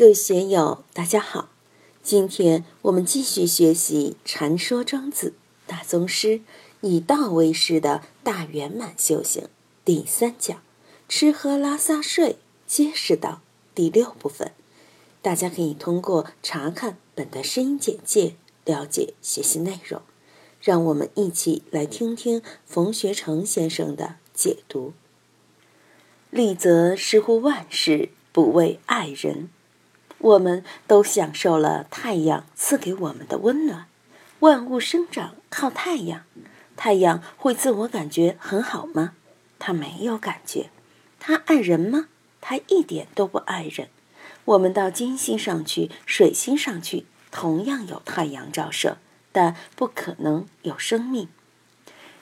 各位学友，大家好！今天我们继续学习《禅说庄子》大宗师以道为师的大圆满修行第三讲“吃喝拉撒睡皆是道”第六部分。大家可以通过查看本段声音简介了解学习内容。让我们一起来听听冯学成先生的解读：“利则失乎万事，不为爱人。”我们都享受了太阳赐给我们的温暖，万物生长靠太阳，太阳会自我感觉很好吗？它没有感觉。它爱人吗？它一点都不爱人。我们到金星上去，水星上去，同样有太阳照射，但不可能有生命。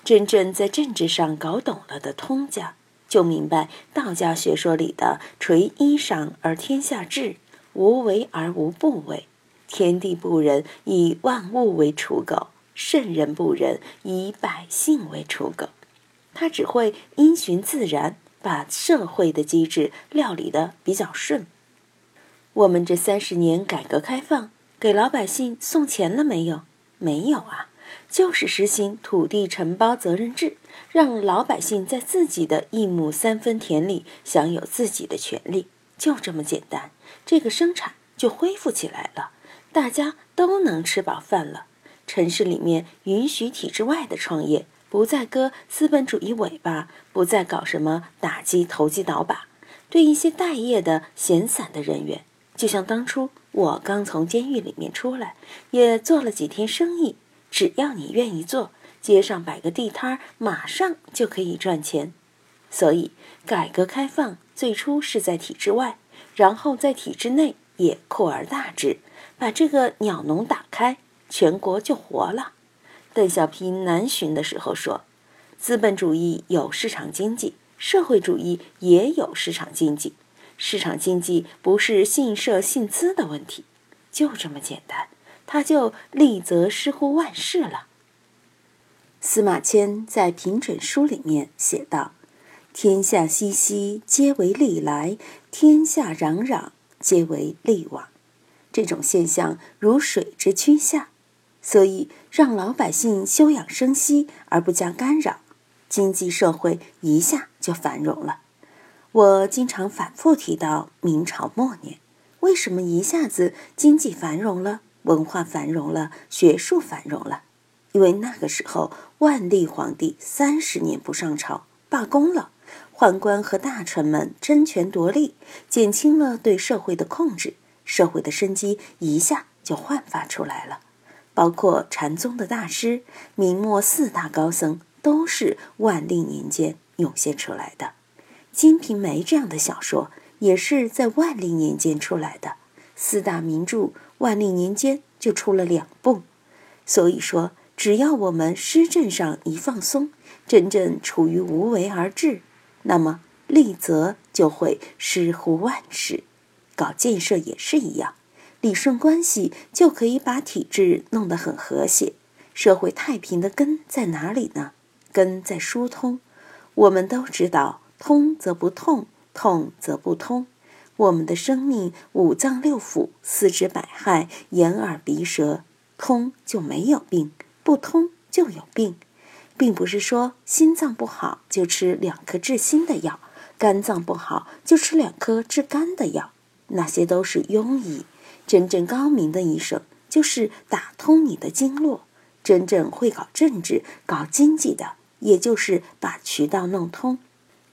真正在政治上搞懂了的通家，就明白道家学说里的“垂衣裳而天下治”。无为而无不为，天地不仁，以万物为刍狗；圣人不仁，以百姓为刍狗。他只会因循自然，把社会的机制料理得比较顺。我们这三十年改革开放，给老百姓送钱了没有？没有啊，就是实行土地承包责任制，让老百姓在自己的一亩三分田里享有自己的权利，就这么简单。这个生产就恢复起来了，大家都能吃饱饭了。城市里面允许体制外的创业，不再割资本主义尾巴，不再搞什么打击投机倒把。对一些待业的闲散的人员，就像当初我刚从监狱里面出来，也做了几天生意。只要你愿意做，街上摆个地摊，马上就可以赚钱。所以，改革开放最初是在体制外。然后在体制内也扩而大之，把这个鸟笼打开，全国就活了。邓小平南巡的时候说：“资本主义有市场经济，社会主义也有市场经济。市场经济不是信社信资的问题，就这么简单。他就利则失乎万事了。”司马迁在平准书里面写道。天下熙熙，皆为利来；天下攘攘，皆为利往。这种现象如水之趋下，所以让老百姓休养生息而不加干扰，经济社会一下就繁荣了。我经常反复提到明朝末年，为什么一下子经济繁荣了，文化繁荣了，学术繁荣了？因为那个时候万历皇帝三十年不上朝，罢工了。宦官和大臣们争权夺利，减轻了对社会的控制，社会的生机一下就焕发出来了。包括禅宗的大师、明末四大高僧，都是万历年间涌现出来的。《金瓶梅》这样的小说也是在万历年间出来的。四大名著，万历年间就出了两部。所以说，只要我们施政上一放松，真正处于无为而治。那么，利则就会失乎万事。搞建设也是一样，理顺关系就可以把体制弄得很和谐。社会太平的根在哪里呢？根在疏通。我们都知道，通则不痛，痛则不通。我们的生命五脏六腑、四肢百骸、眼耳鼻舌，通就没有病，不通就有病。并不是说心脏不好就吃两颗治心的药，肝脏不好就吃两颗治肝的药，那些都是庸医。真正高明的医生就是打通你的经络。真正会搞政治、搞经济的，也就是把渠道弄通。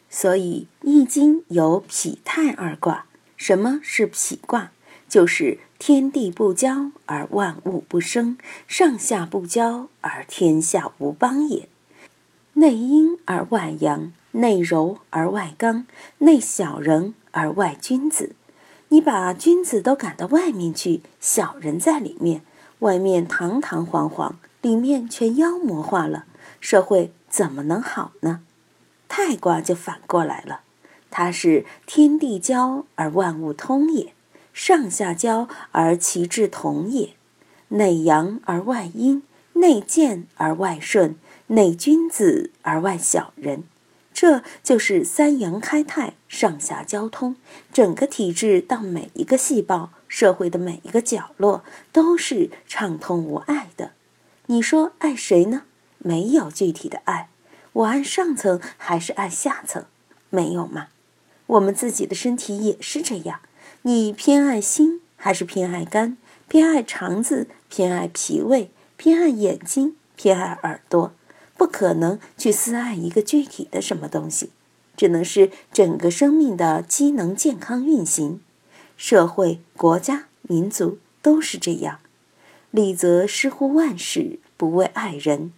所以《易经》有否泰二卦。什么是否卦？就是天地不交而万物不生，上下不交而天下无邦也。内阴而外阳，内柔而外刚，内小人而外君子。你把君子都赶到外面去，小人在里面，外面堂堂皇皇，里面全妖魔化了，社会怎么能好呢？太卦就反过来了，它是天地交而万物通也，上下交而其志同也，内阳而外阴，内健而外顺。内君子而外小人，这就是三阳开泰，上下交通，整个体制到每一个细胞社会的每一个角落都是畅通无碍的。你说爱谁呢？没有具体的爱。我爱上层还是爱下层？没有吗？我们自己的身体也是这样。你偏爱心还是偏爱肝？偏爱肠子？偏爱脾胃？偏爱眼睛？偏爱耳朵？不可能去私爱一个具体的什么东西，只能是整个生命的机能健康运行。社会、国家、民族都是这样。礼则施乎万事，不为爱人。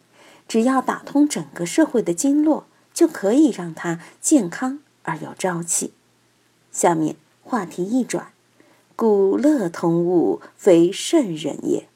只要打通整个社会的经络，就可以让它健康而有朝气。下面话题一转，故乐通物，非圣人也。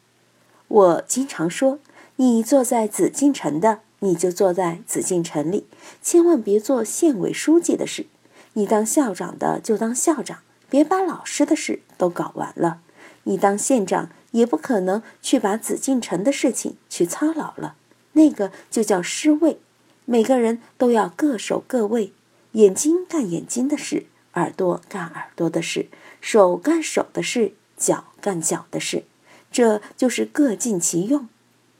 我经常说，你坐在紫禁城的。你就坐在紫禁城里，千万别做县委书记的事；你当校长的就当校长，别把老师的事都搞完了；你当县长也不可能去把紫禁城的事情去操劳了，那个就叫失位。每个人都要各守各位，眼睛干眼睛的事，耳朵干耳朵的事，手干手的事，脚干脚的事，这就是各尽其用。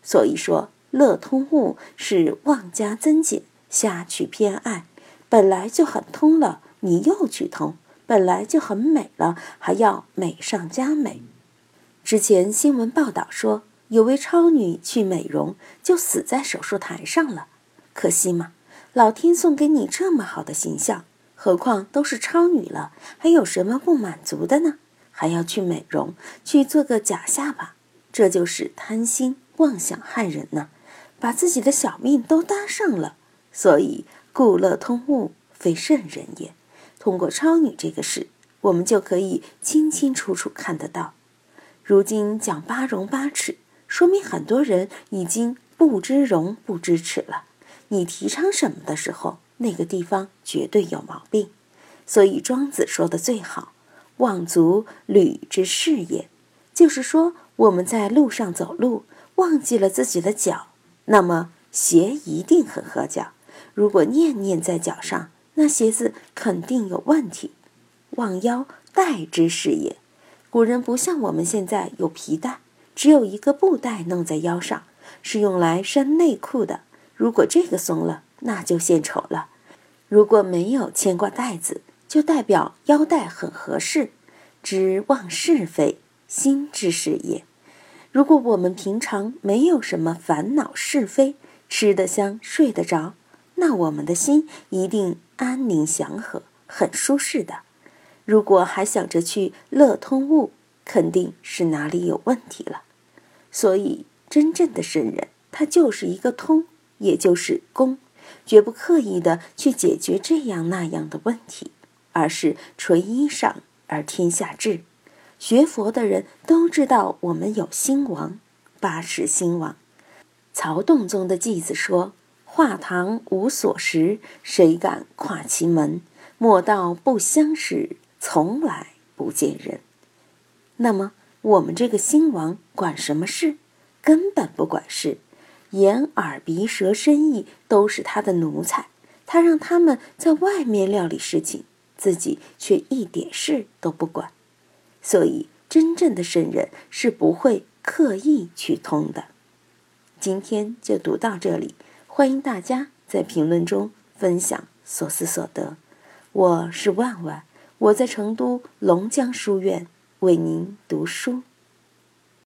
所以说。乐通物是妄加增减，瞎去偏爱，本来就很通了，你又去通；本来就很美了，还要美上加美。之前新闻报道说，有位超女去美容，就死在手术台上了。可惜嘛，老天送给你这么好的形象，何况都是超女了，还有什么不满足的呢？还要去美容，去做个假下巴，这就是贪心妄想害人呢。把自己的小命都搭上了，所以故乐通物，非圣人也。通过超女这个事，我们就可以清清楚楚看得到。如今讲八荣八耻，说明很多人已经不知荣不知耻了。你提倡什么的时候，那个地方绝对有毛病。所以庄子说的最好：“望足履之事也。”就是说我们在路上走路，忘记了自己的脚。那么鞋一定很合脚，如果念念在脚上，那鞋子肯定有问题。忘腰带之事也，古人不像我们现在有皮带，只有一个布带弄在腰上，是用来拴内裤的。如果这个松了，那就献丑了。如果没有牵挂带子，就代表腰带很合适。知忘是非，心之事也。如果我们平常没有什么烦恼是非，吃得香，睡得着，那我们的心一定安宁祥和，很舒适的。如果还想着去乐通物，肯定是哪里有问题了。所以，真正的圣人，他就是一个通，也就是功，绝不刻意的去解决这样那样的问题，而是垂衣裳而天下治。学佛的人都知道，我们有兴亡，八世兴亡。曹洞宗的偈子说：“画堂无所识，谁敢跨其门？莫道不相识，从来不见人。”那么，我们这个兴亡管什么事？根本不管事，眼耳鼻舌身意都是他的奴才，他让他们在外面料理事情，自己却一点事都不管。所以，真正的圣人是不会刻意去通的。今天就读到这里，欢迎大家在评论中分享所思所得。我是万万，我在成都龙江书院为您读书。